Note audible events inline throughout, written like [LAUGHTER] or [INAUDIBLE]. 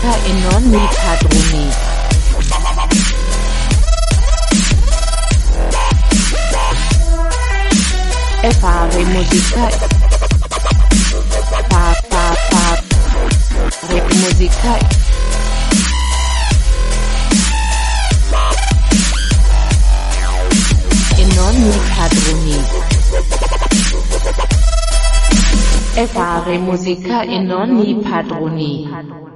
musica e non i padroni. E fare musica. Pa pa pa. Re musica. E non i padroni. E fare musica e padroni.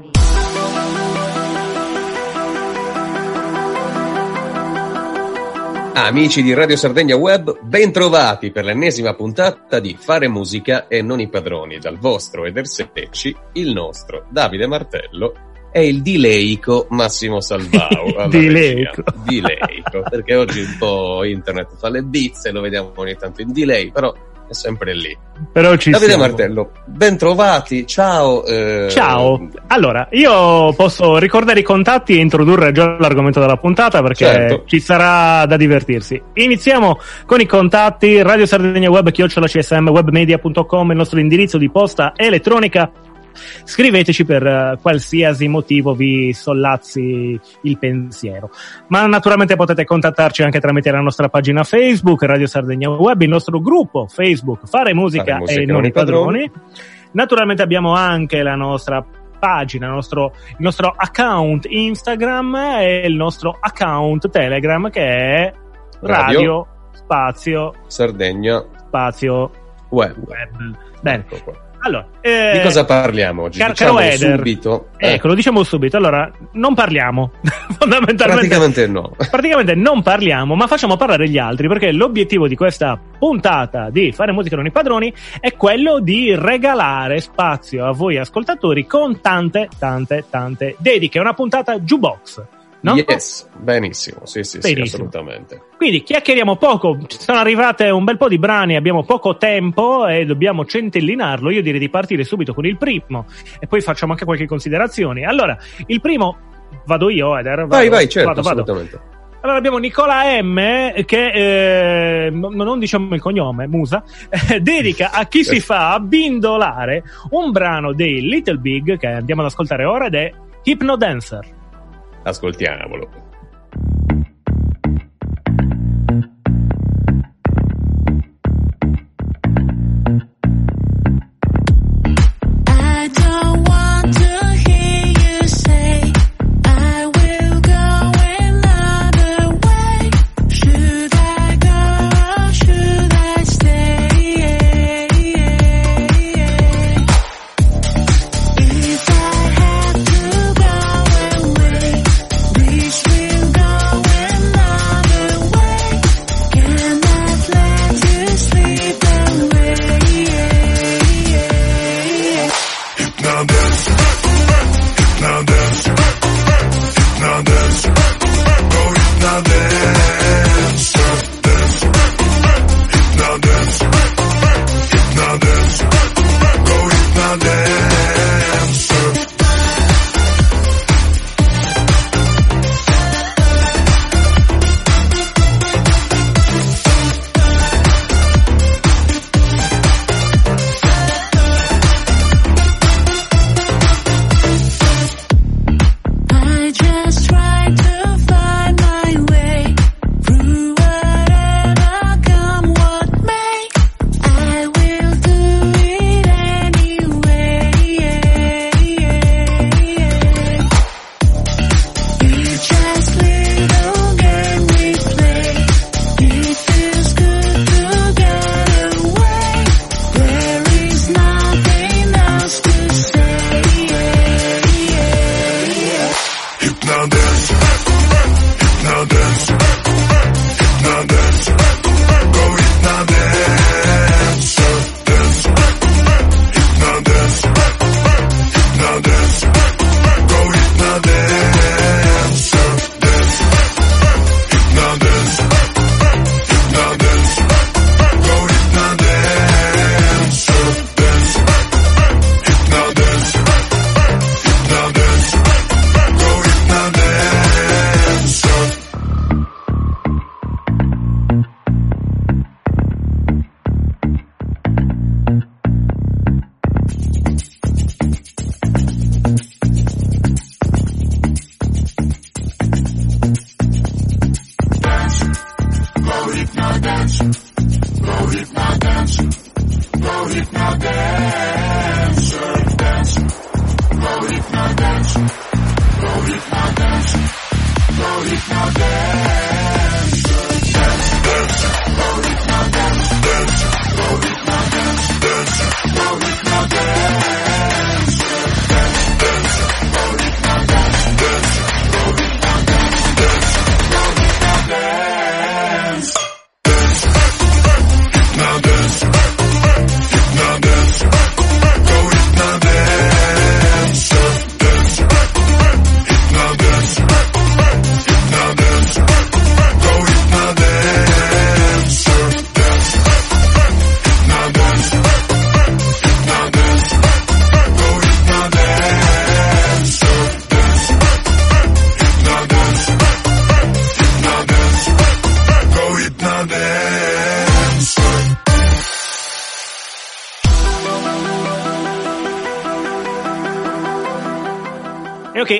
Amici di Radio Sardegna Web, bentrovati per l'ennesima puntata di Fare musica e non i padroni, dal vostro Eder Secci, il nostro Davide Martello e il dileico Massimo Salvao. [LAUGHS] Dileico. regia. Dileico, perché oggi un po' internet fa le bizze, lo vediamo ogni tanto in delay, però è sempre lì. Però ci Davide siamo. Martello, bentrovati, ciao. eh, Ciao, allora io posso ricordare i contatti e introdurre già l'argomento della puntata perché Certo. ci sarà da divertirsi. Iniziamo con i contatti, Radio Sardegna Web, chiocciola CSM, webmedia.com, il nostro indirizzo di posta elettronica. Scriveteci per eh, qualsiasi motivo vi sollazzi il pensiero. Ma naturalmente potete contattarci anche tramite la nostra pagina Facebook, Radio Sardegna Web, il nostro gruppo Facebook, Fare Musica, Fare musica e non i padroni. Naturalmente abbiamo anche la nostra pagina, il nostro, il nostro account Instagram e il nostro account Telegram che è Radio. Radio, Spazio Sardegna Spazio Web. Web. Bene, Ecco qua. Allora, eh, Di cosa parliamo oggi? car- Diciamo caro Eder, subito. Eh, Ecco, lo diciamo subito. Allora, non parliamo. [LAUGHS] Fondamentalmente, praticamente no. praticamente non parliamo, ma facciamo parlare gli altri perché l'obiettivo di questa puntata di fare musica non i padroni è quello di regalare spazio a voi ascoltatori con tante, tante, tante dediche. È una puntata jukebox. No? Yes, benissimo, sì, sì, sì, Benissimo. assolutamente. Quindi chiacchieriamo poco, ci sono arrivate un bel po' di brani, abbiamo poco tempo e dobbiamo centellinarlo. Io direi di partire subito con il primo e poi facciamo anche qualche considerazione. Allora, il primo vado io, Eder. Vado, Vai, vai, certo, vado, vado. assolutamente. Allora abbiamo Nicola M che eh, no- non diciamo il cognome, Musa, eh, [LAUGHS] dedica a chi si fa abbindolare un brano dei Little Big che andiamo ad ascoltare ora ed è Hypno Dancer. Ascoltiamolo.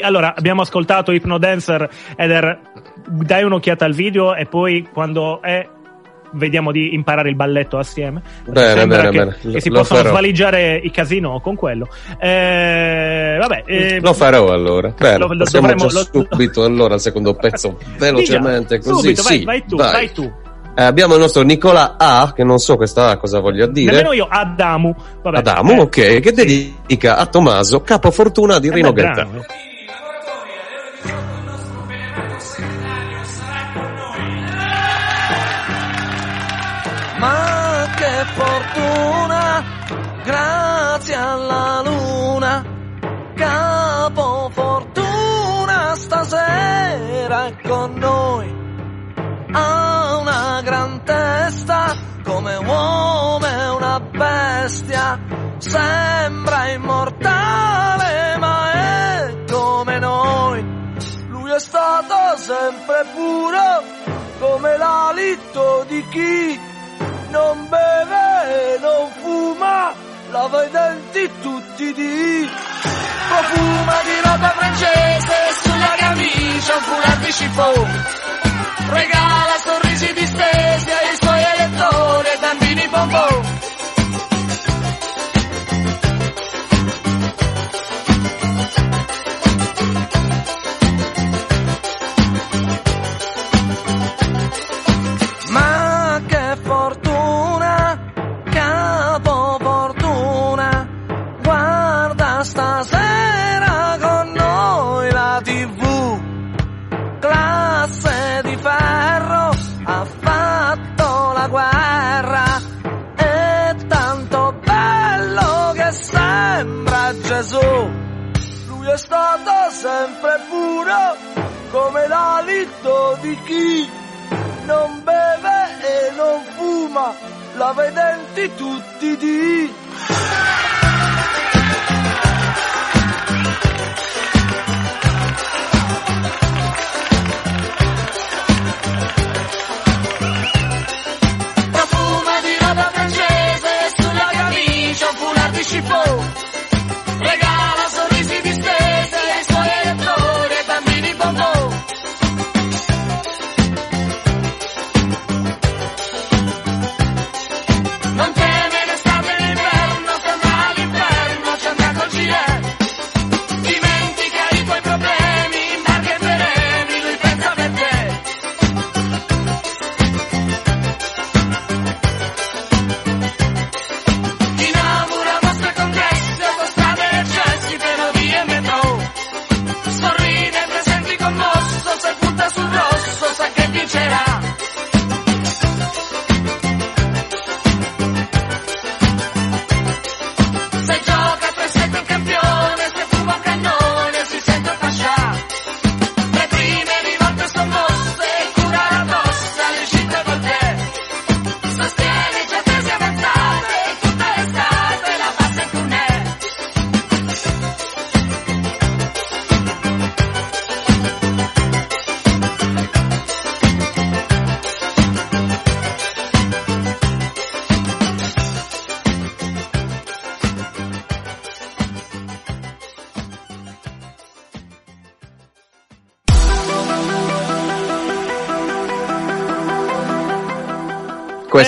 Allora abbiamo ascoltato Hypnodancer ed er, dai un'occhiata al video e poi quando è vediamo di imparare il balletto assieme. Bene, Sembra bene, che, bene. che si Lo possono farò. svaligiare i casino con quello. Eh, vabbè, eh, Lo farò allora. Bene, lo- lo già lo- subito [LAUGHS] allora al secondo pezzo velocemente Dica, così. Subito, vai, sì, vai tu, vai tu. Eh, abbiamo il nostro Nicola A, che non so questa A cosa voglia dire. Nemmeno io, Adamu. Vabbè, Adamu, eh, ok, che dedica a Tommaso, capo fortuna di eh, Rino Gaetano. Con noi. Ha una gran testa come uomo e una bestia, sembra immortale ma è come noi. Lui è stato sempre puro come l'alito di chi non beve non fuma, lava i denti tutti di profuma di roba francese sulla camicia un foulard di chiffon. Regala come l'alito di chi non beve e non fuma, lava i denti tutti di.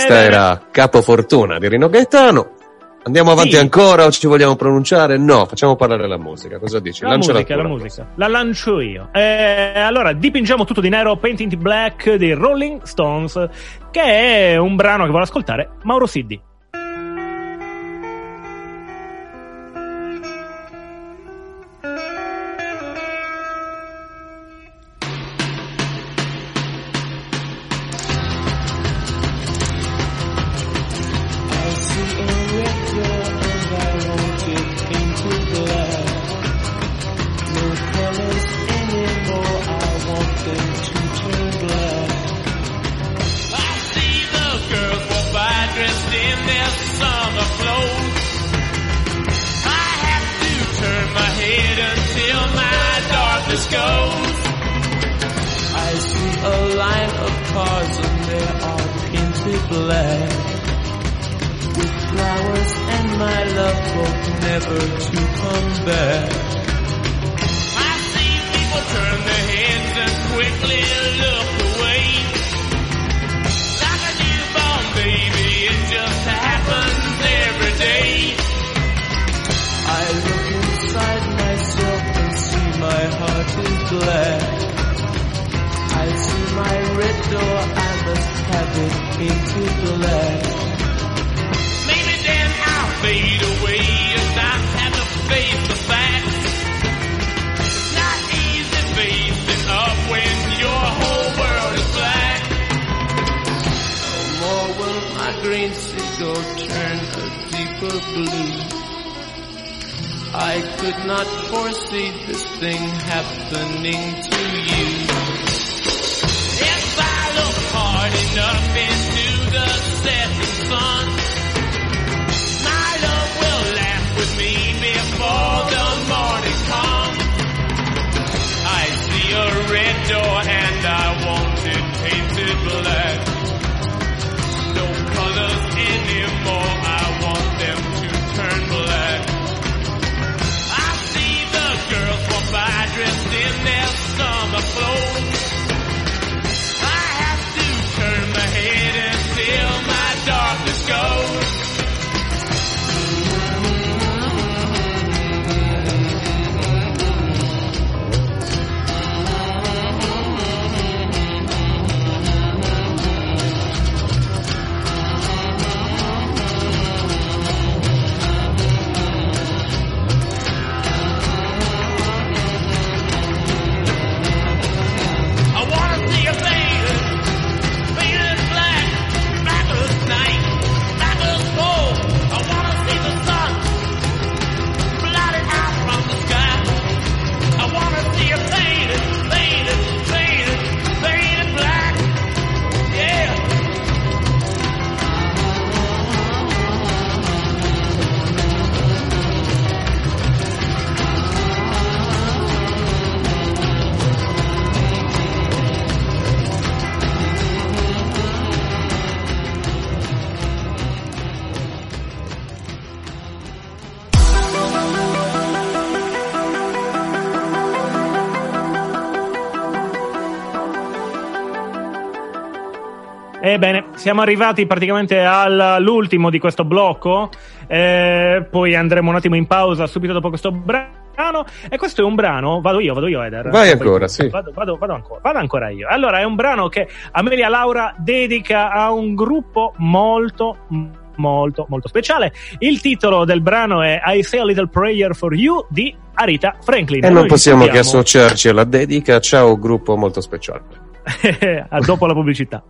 Questa Eh, era Capo Fortuna di Rino Gaetano. Andiamo avanti Sì. ancora o ci vogliamo pronunciare? No, facciamo parlare la musica. Cosa dici? La Lanciala musica, la cosa. musica. La lancio io. Eh, allora, dipingiamo tutto di nero, Painting in Black dei Rolling Stones, che è un brano che vuole ascoltare Mauro Siddi. Cars and they are painted black. With flowers and my love both never to come back. I see people turn their heads and quickly look away. Like a newborn baby, it just happens every day. I look inside myself and see my heart is black. My red door, I must have it painted black. Maybe then I'll fade away as I have to face the facts. It's not easy facing up when your whole world is black. No more will my green seagull turn a deeper blue. I could not foresee this thing happening to you. Hard enough into the setting sun, my love will laugh with me before the morning comes. I see a red door and I want it painted black. No colors anymore, Ebbene, siamo arrivati praticamente all'ultimo di questo blocco, eh, poi andremo un attimo in pausa subito dopo questo brano. E questo è un brano, vado io, vado io Eder. Vai ancora, sì. Vado, vado- vado ancora, vado ancora io. Allora, è un brano che Amelia Laura dedica a un gruppo molto, molto, molto speciale. Il titolo del brano è I Say a Little Prayer for You di Arita Franklin. E non Noi possiamo che associarci alla dedica. Ciao, gruppo molto speciale. [LAUGHS] a dopo la pubblicità.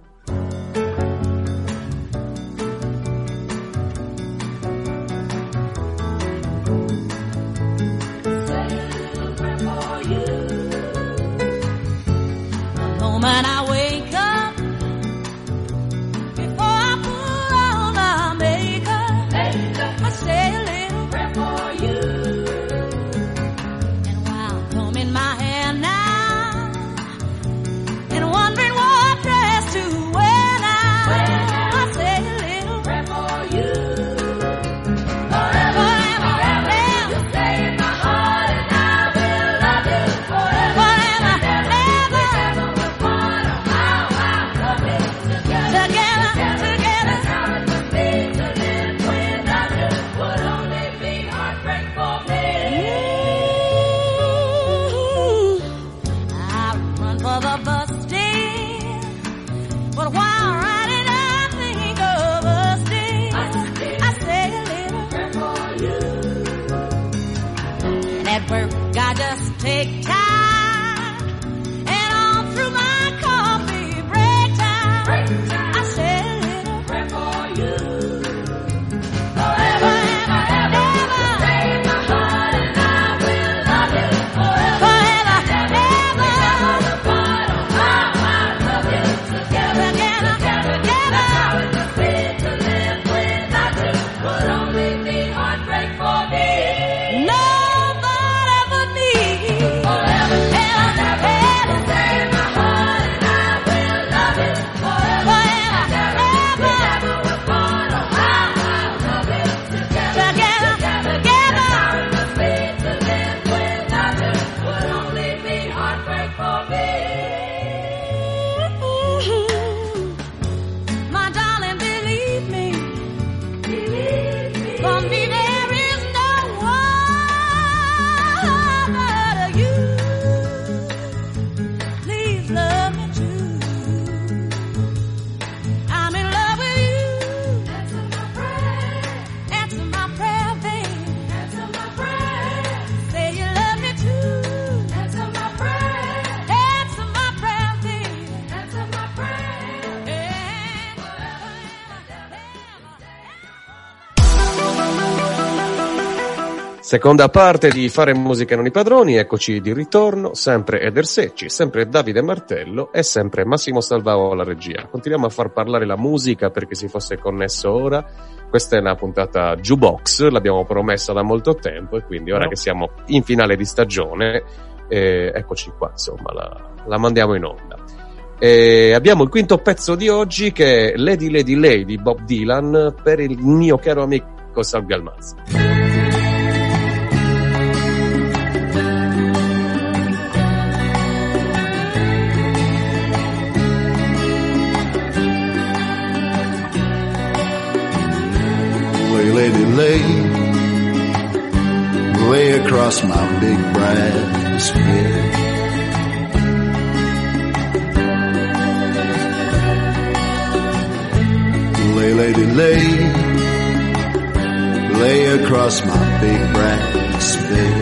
Seconda parte di Fare musica non i padroni, eccoci di ritorno, sempre Eder Secci, sempre Davide Martello e sempre Massimo Salvao alla regia. Continuiamo a far parlare la musica perché si fosse connesso ora. Questa è una puntata jukebox, l'abbiamo promessa da molto tempo e quindi ora No. che siamo in finale di stagione, eh, eccoci qua, insomma, la, la mandiamo in onda. E abbiamo il quinto pezzo di oggi che è Lady Lady Lady di Bob Dylan per il mio caro amico Sal Galmaz. Bed. Lay, lady, lay, lay across my big brass bed.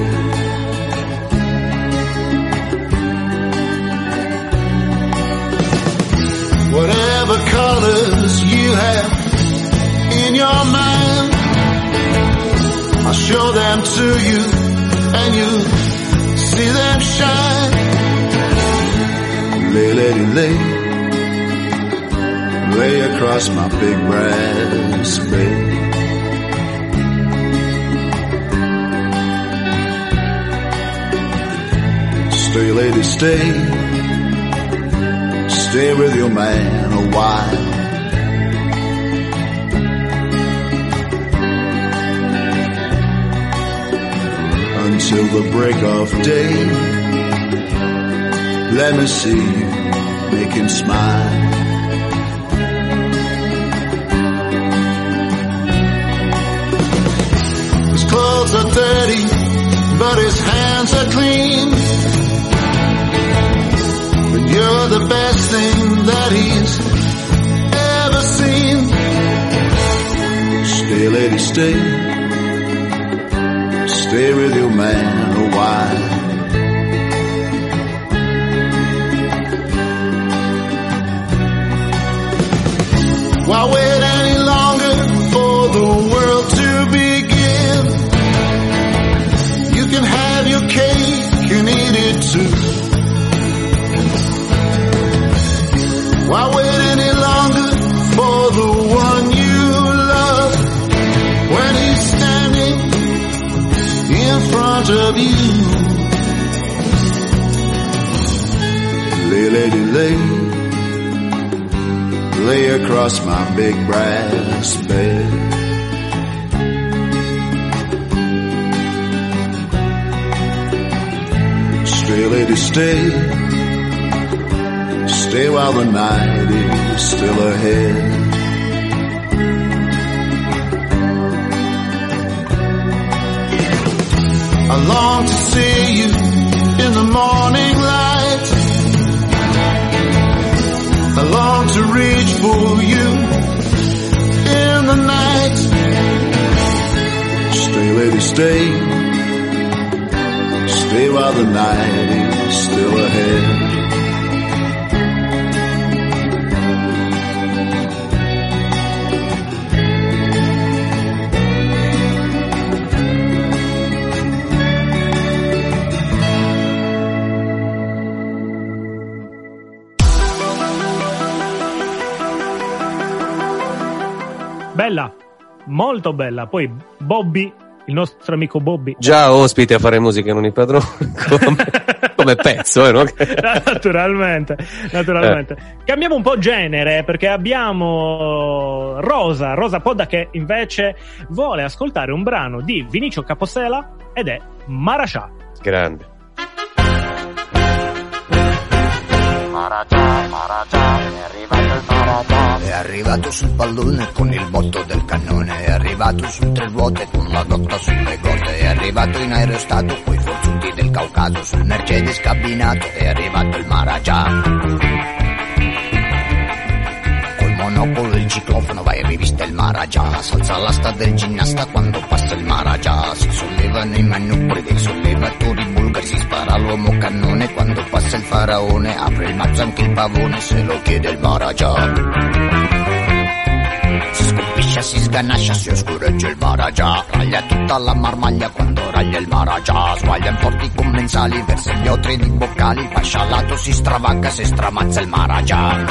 Whatever colors you have in your mind. I'll show them to you and you see them shine. Lay, lady, lay, lay across my big brass bed. Stay, lady, stay, stay with your man a while. Until the break of day. Let me see you make him smile. His clothes are dirty, but his hands are clean. And you're the best thing that he's ever seen. Stay, lady, stay stay with your man a while. Why wait Lay, lay, across my big brass bed. Stay, lady, stay, stay while the night is still ahead. For you in the night. Stay, lady, stay. Stay while the night is still ahead. Bella, molto bella. Poi Bobby, il nostro amico Bobby. Già ospite a fare musica non i padroni [LAUGHS] come, come pezzo, eh, no? naturalmente, naturalmente. Cambiamo un po' genere perché abbiamo Rosa, Rosa Podda che invece vuole ascoltare un brano di Vinicio Capossela ed è Marascià. Grande. È arrivato sul pallone con il botto del cannone, è arrivato su tre ruote con la dotta sulle gote, è arrivato in aerostato coi forzuti del Caucaso, sul Mercedes cabinato, è arrivato il Maragia. Monopolo il ciclofono va in rivista il Maragia, salza l'asta del ginnasta quando passa il Maragia, si sollevano i manubri dei sollevatori bulgari, si spara l'uomo cannone quando passa il faraone, apre il mazzo anche il pavone se lo chiede il Maragia. Si scolpisce, si sganascia, si oscureggia il Maragia Raglia tutta la marmaglia quando raglia il Maragia Sguaglia in porti commensali, versa gli otri di boccali. Fascia a lato si stravagga se stramazza il Maragia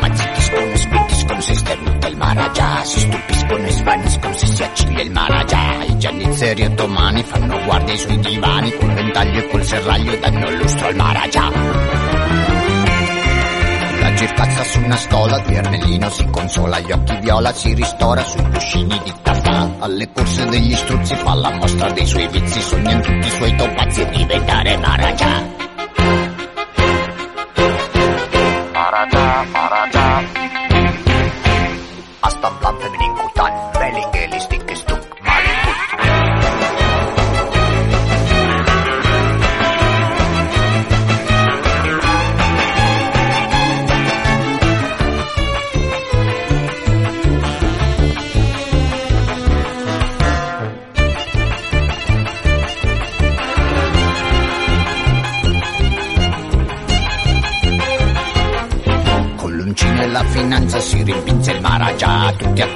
Ma zittiscono e squittiscono se sternuta il Maragia Si stupiscono e svaniscono se si acciglia il Maragia I giannizzeri ottomani fanno guardia ai suoi divani Col ventaglio e col serraglio danno lustro al Maragia la gircazza su una stola, di Ermellino si consola, gli occhi viola si ristora sui cuscini di taffà. Alle corse degli struzzi fa la mostra dei suoi vizi, sogna in tutti i suoi topazzi diventare. Maragia,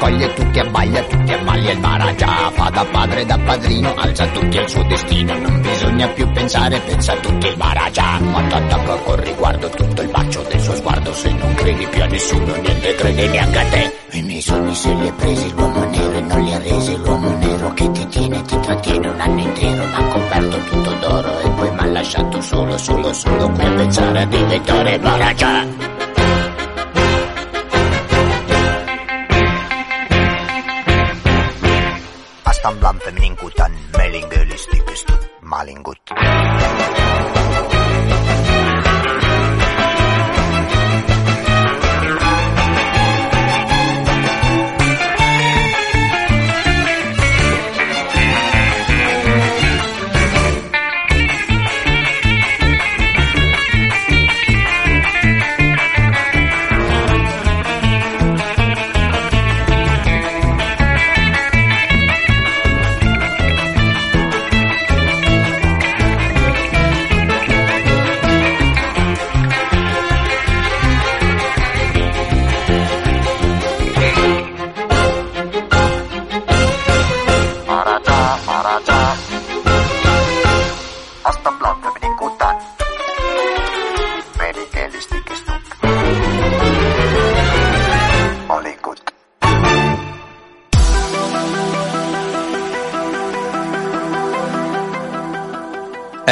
Maragia Tutti abbaglia, tutti ammaglia il Maragia Fa da padre, da padrino, alza tutti al suo destino. Non bisogna più pensare, pensa tutti il Maragia Ma t'attacca con riguardo tutto il bacio del suo sguardo. Se non credi più a nessuno, niente crede neanche a te. I miei soldi se li ha presi l'uomo nero e non li ha resi. L'uomo nero che ti tiene, ti trattiene un anno intero. M'ha coperto tutto d'oro e poi m'ha lasciato solo, solo, solo Qui a pensare a diventare Maragia ansambl am feminin cu tan Meling de listikestud malingut.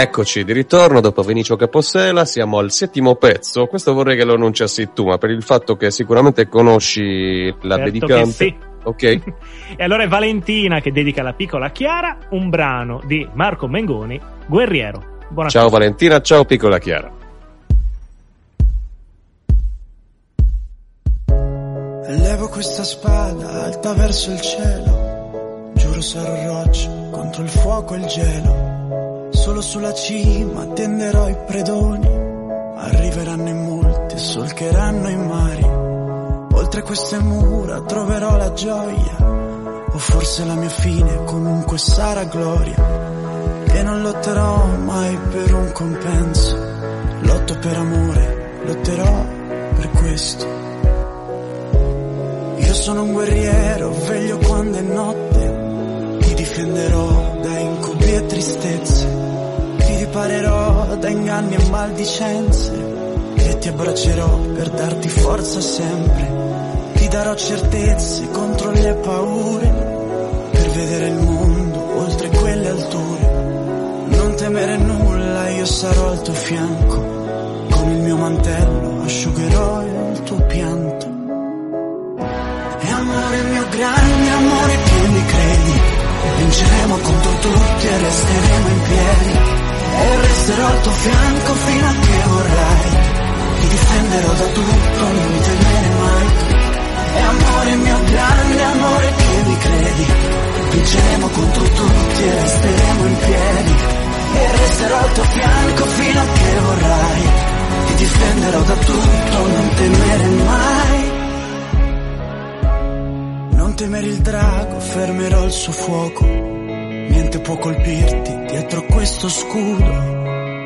Eccoci di ritorno dopo Vinicio Capossela, siamo al settimo pezzo. Questo vorrei che lo annunciassi tu, ma per il fatto che sicuramente conosci la Certo dedicante. che sì. Ok. [LAUGHS] E allora è Valentina che dedica alla piccola Chiara un brano di Marco Mengoni, Guerriero. Buona Ciao Valentina, ciao piccola Chiara. Levo questa spada alta verso il cielo. Giuro sarò roccia contro il fuoco e il gelo. Solo sulla cima tenderò i predoni. Arriveranno in molti e solcheranno i mari. Oltre queste mura troverò la gioia. O forse la mia fine comunque sarà gloria. e non lotterò mai per un compenso. Lotto per amore, lotterò per questo. Io sono un guerriero, veglio quando è notte, ti difenderò da incubi e tristezze, ti riparerò da inganni e maldicenze e ti abbraccerò per darti forza sempre, ti darò certezze contro le paure, per vedere il mondo oltre quelle alture. Non temere nulla, io sarò al tuo fianco, con il mio mantello asciugherò il tuo pianto. E amore mio grande amore che mi credi Vinceremo contro tutti e resteremo in piedi E resterò al tuo fianco fino a che vorrai. Ti difenderò da tutto, non temere mai. E amore mio grande amore che mi credi. Vinceremo contro tutti e resteremo in piedi. E resterò al tuo fianco fino a che vorrai. Ti difenderò da tutto, non temere mai. Non temere il drago, fermerò il suo fuoco. Niente può colpirti dietro questo scudo.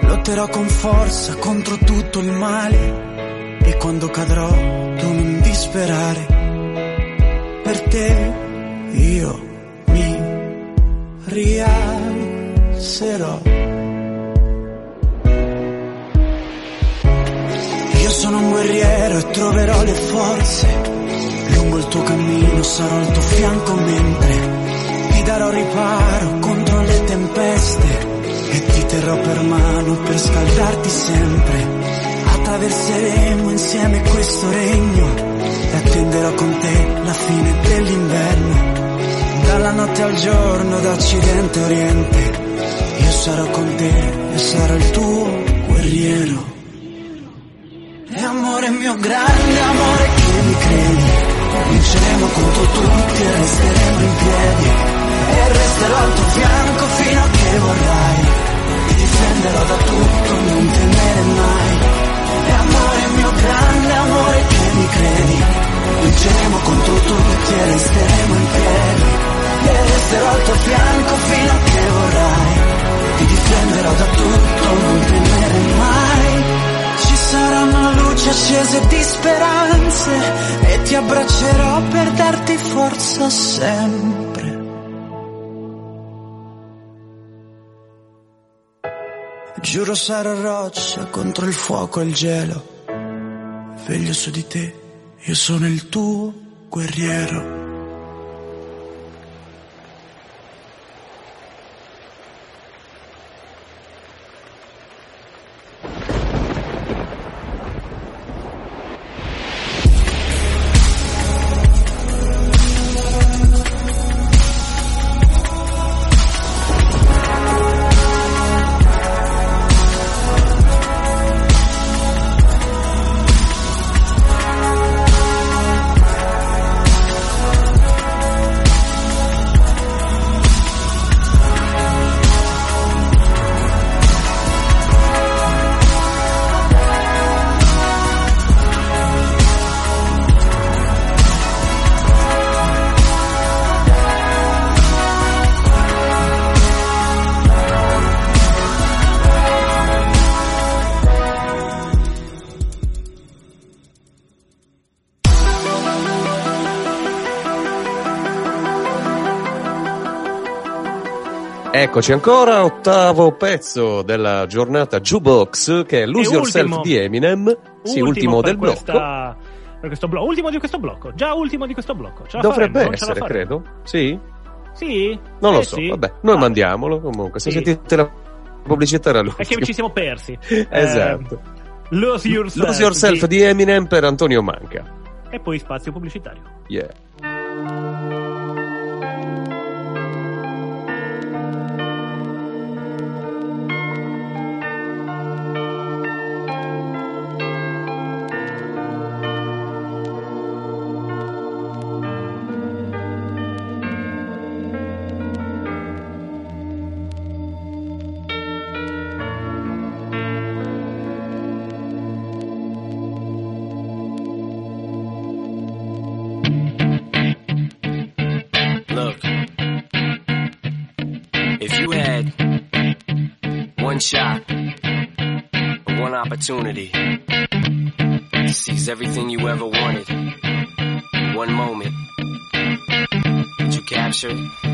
Lotterò con forza contro tutto il male. E quando cadrò, tu non disperare. Per te io mi rialzerò. Io sono un guerriero e troverò le forze Lungo il tuo cammino sarò al tuo fianco mentre darò riparo contro le tempeste e ti terrò per mano per scaldarti sempre. Attraverseremo insieme questo regno e attenderò con te la fine dell'inverno. Dalla notte al giorno, da occidente a oriente, io sarò con te e sarò il tuo guerriero. E amore mio grande amore che mi credi Vinceremo contro tutti e resteremo in piedi E resterò al tuo fianco fino a che vorrai. Ti difenderò da tutto, non temere mai. E amore mio grande amore che mi credi? Vinceremo contro tutti e resteremo in piedi. E resterò al tuo fianco fino a che vorrai. Ti difenderò da tutto, non temere mai. Ci saranno luci accese di speranze e ti abbraccerò per darti forza sempre. Giuro sarò roccia contro il fuoco e il gelo. Veglio su di te, io sono il tuo guerriero. Eccoci ancora, ottavo pezzo della giornata Jukebox che è Lose E Yourself ultimo. di Eminem, sì, ultimo del blocco. questa- per questo blocco. Ultimo di questo blocco. Già ultimo di questo blocco. Ce Dovrebbe faremo, essere, credo. Sì? Sì? Non lo Eh, so, sì. vabbè, noi Ah, mandiamolo comunque, se Sì. sentite la pubblicità era È l'ultimo. che ci siamo persi. [LAUGHS] Esatto. Eh, Lose Yourself. Lose Yourself di Eminem per Antonio Manca. E poi spazio pubblicitario. Yeah. Opportunity seize everything you ever wanted. One moment. Did you capture it?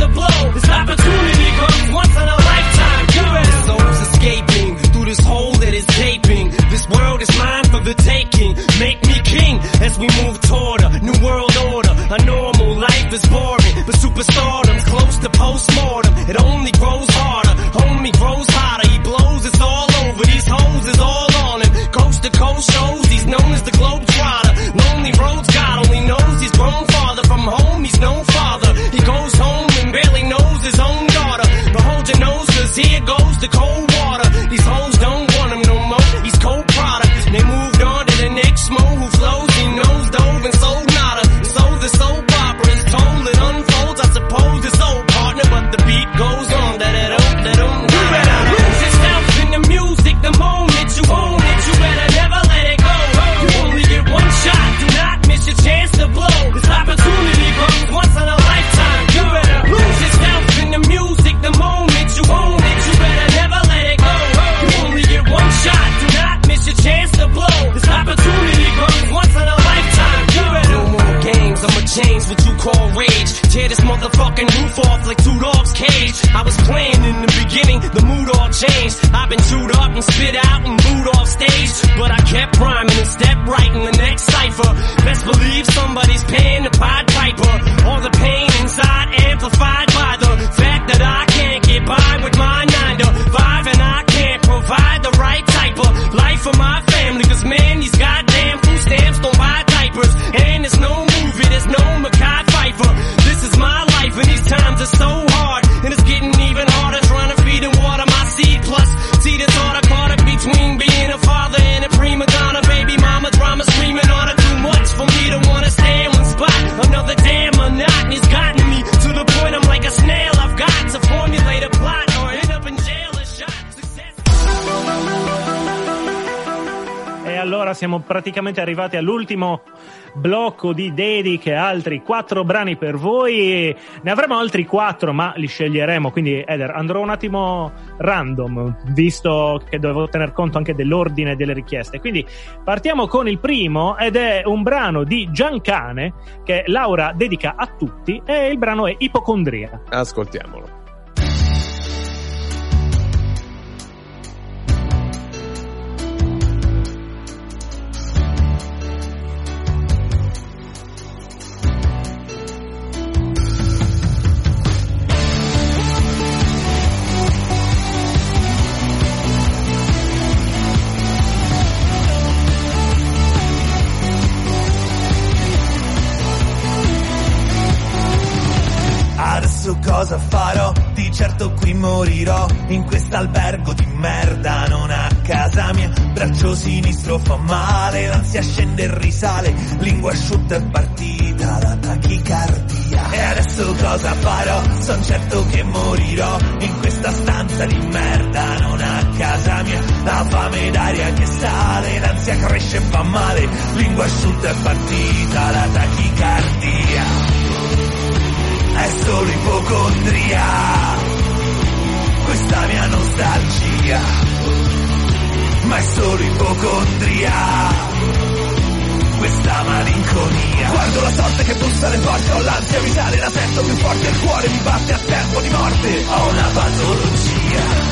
to blow. This opportunity comes once in a lifetime. You better. This soul's escaping through this hole that is gaping. This world is mine for the taking. Make me king as we move siamo praticamente arrivati all'ultimo blocco di dediche, altri quattro brani per voi. Ne avremo altri quattro, ma li sceglieremo. Quindi, Eder, andrò un attimo random, visto che dovevo tener conto anche dell'ordine delle richieste. Quindi partiamo con il primo, ed è un brano di Giancane che Laura dedica a tutti. E il brano è Ipocondria. Ascoltiamolo. Morirò in quest'albergo di merda, non a casa mia. Braccio sinistro fa male, l'ansia scende e risale, lingua asciutta è partita la tachicardia. E adesso cosa farò? Son certo che morirò in questa stanza di merda, non a casa mia. La fame d'aria che sale, l'ansia cresce e fa male, lingua asciutta è partita la tachicardia è solo ipocondria, questa mia nostalgia, ma è solo ipocondria, questa malinconia. Guardo la sorte che bussa alle porte Ho l'ansia vitale, la sento più forte Il cuore mi batte a tempo di morte. Ho una patologia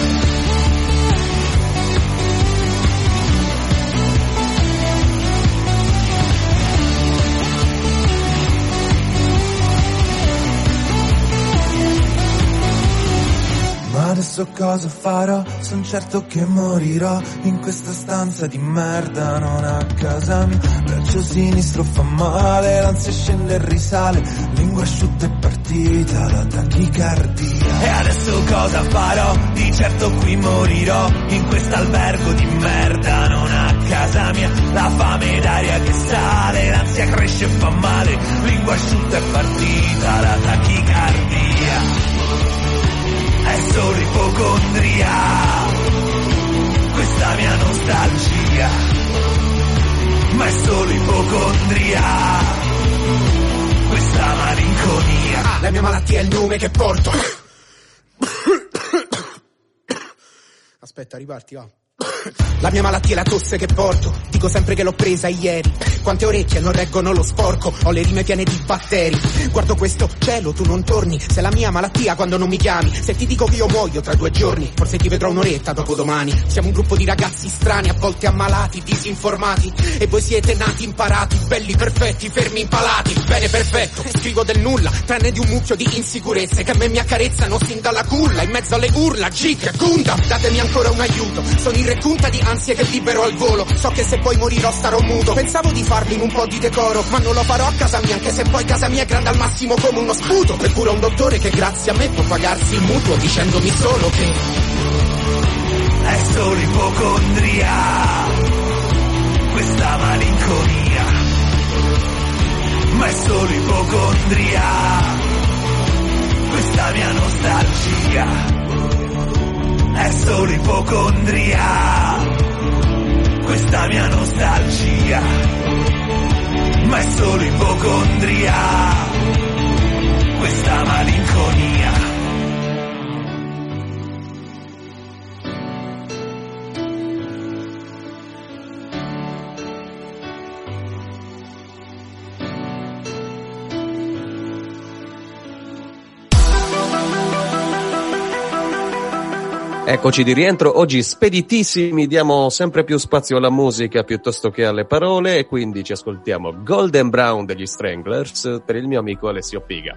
Adesso cosa farò? Son certo che morirò in questa stanza di merda, non a casa mia. Braccio sinistro fa male, l'ansia scende e risale, lingua asciutta è partita la tachicardia. E adesso cosa farò? Di certo qui morirò in quest'albergo di merda, non a casa mia. La fame d'aria che sale, l'ansia cresce e fa male, lingua asciutta è partita la tachicardia è solo ipocondria, questa mia nostalgia, ma è solo ipocondria, questa malinconia. Ah, la mia malattia è il nome che porto. [COUGHS] Aspetta, riparti, va. La mia malattia è la tosse che porto. Dico sempre che l'ho presa ieri. Quante orecchie non reggono lo sporco. Ho le rime piene di batteri. Guardo questo cielo, tu non torni. Sei la mia malattia quando non mi chiami. Se ti dico che io muoio tra due giorni, forse ti vedrò un'oretta dopo domani. Siamo un gruppo di ragazzi strani, a volte ammalati, disinformati. E voi siete nati imparati, belli, perfetti, fermi, impalati. Bene, perfetto. Scrivo del nulla, tranne di un mucchio di insicurezze che a me mi accarezzano sin dalla culla. In mezzo alle urla, Gig, Gundam, datemi ancora un aiuto. Sono in recunta di ansie che libero al volo. So che se poi morirò starò muto. Pensavo di farli in un po' di decoro, ma non lo farò a casa mia, anche se poi casa mia è grande al massimo come uno sputo. Eppure un dottore che grazie a me può pagarsi il mutuo dicendomi solo che è solo ipocondria, questa malinconia, ma è solo ipocondria, questa mia nostalgia, è solo ipocondria, questa mia nostalgia, ma è solo ipocondria, questa malinconia. Eccoci di rientro, oggi speditissimi, diamo sempre più spazio alla musica piuttosto che alle parole e quindi ci ascoltiamo Golden Brown degli Stranglers per il mio amico Alessio Piga.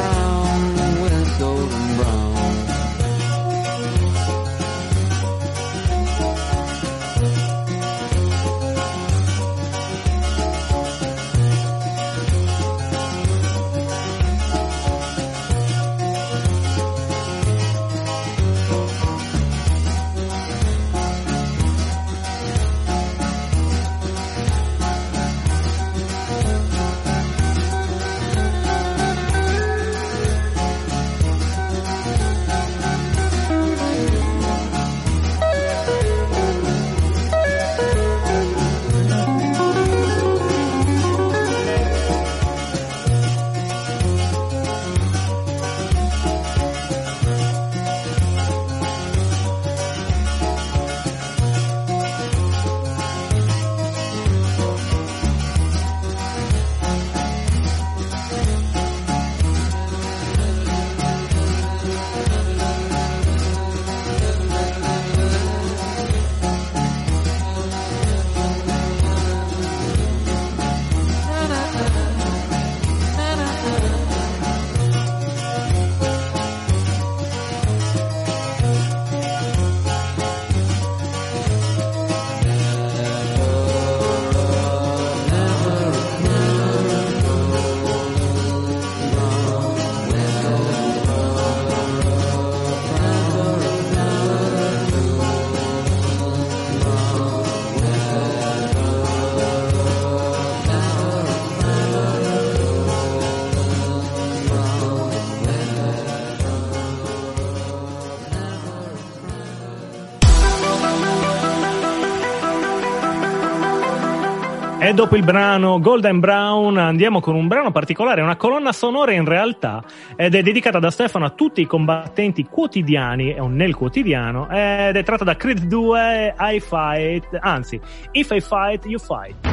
E dopo il brano Golden Brown andiamo con un brano particolare, una colonna sonora in realtà, ed è dedicata da Stefano a tutti i combattenti quotidiani o nel quotidiano, ed è tratta da Creed 2 I Fight, anzi, If I Fight, You Fight.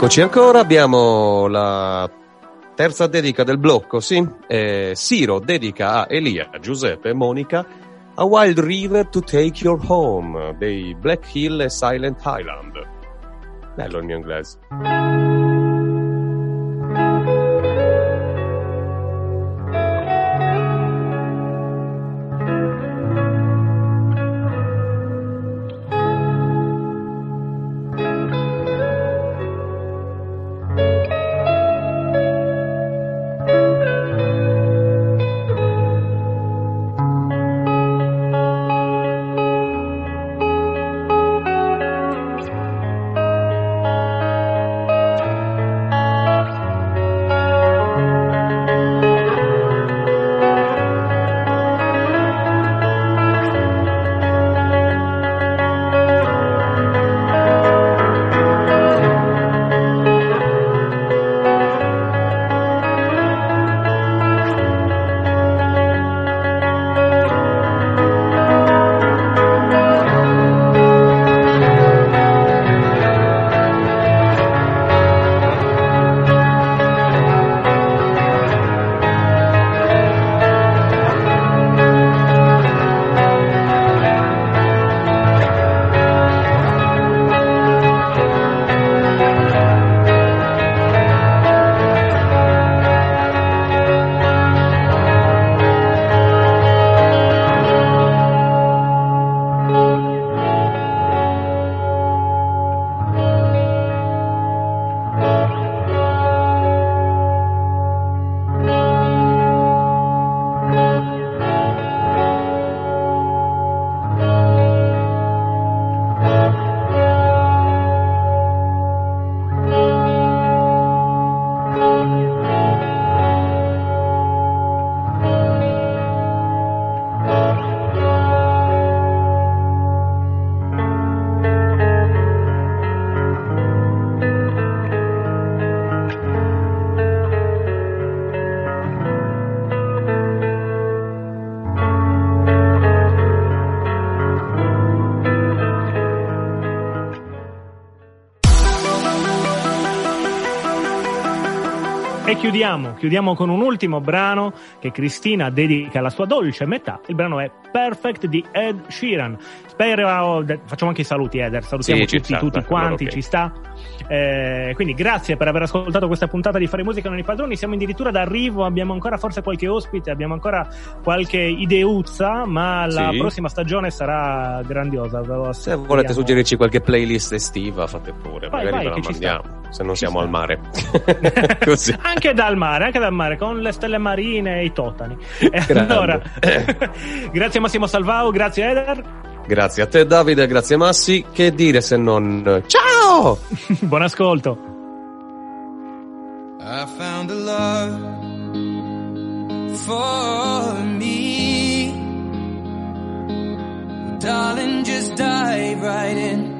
Eccoci ancora, abbiamo la terza dedica del blocco, sì. Eh, Siro dedica a Elia, Giuseppe e Monica A Wild River to Take Your Home dei Black Hill e Silent Highland. Bello il mio inglese. E chiudiamo, chiudiamo con un ultimo brano che Cristina dedica alla sua dolce metà. Il brano è Perfect di Ed Sheeran. Spero, facciamo anche i saluti Eder, salutiamo Sì, tutti, sta, tutti quanti, allora ok. ci sta. Eh, quindi grazie per aver ascoltato questa puntata di Fare Musica non i padroni, siamo addirittura d'arrivo, abbiamo ancora forse qualche ospite, abbiamo ancora qualche ideuzza, ma la Sì. prossima stagione sarà grandiosa. Se volete suggerirci qualche playlist estiva, fate pure, Vai, magari vai, ve la mandiamo, se non Ci siamo sta. al mare. [LAUGHS] Così. Anche dal mare, anche dal mare, con le stelle marine e i totani. E Grande. allora, [LAUGHS] grazie Massimo Salvao, grazie Eder, Grazie a te Davide, grazie Massi, che dire se non... Ciao! [LAUGHS] buon ascolto. I found a love for me. Darling, just dive right in.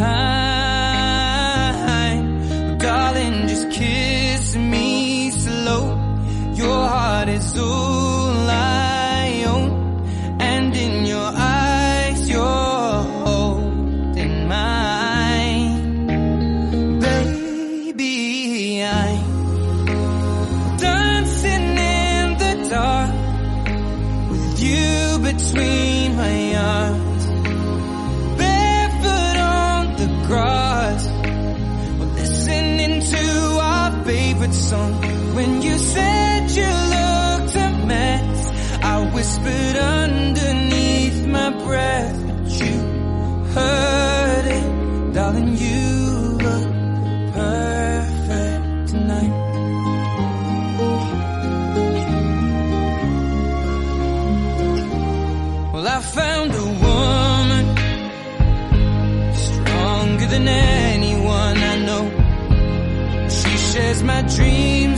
time. Song.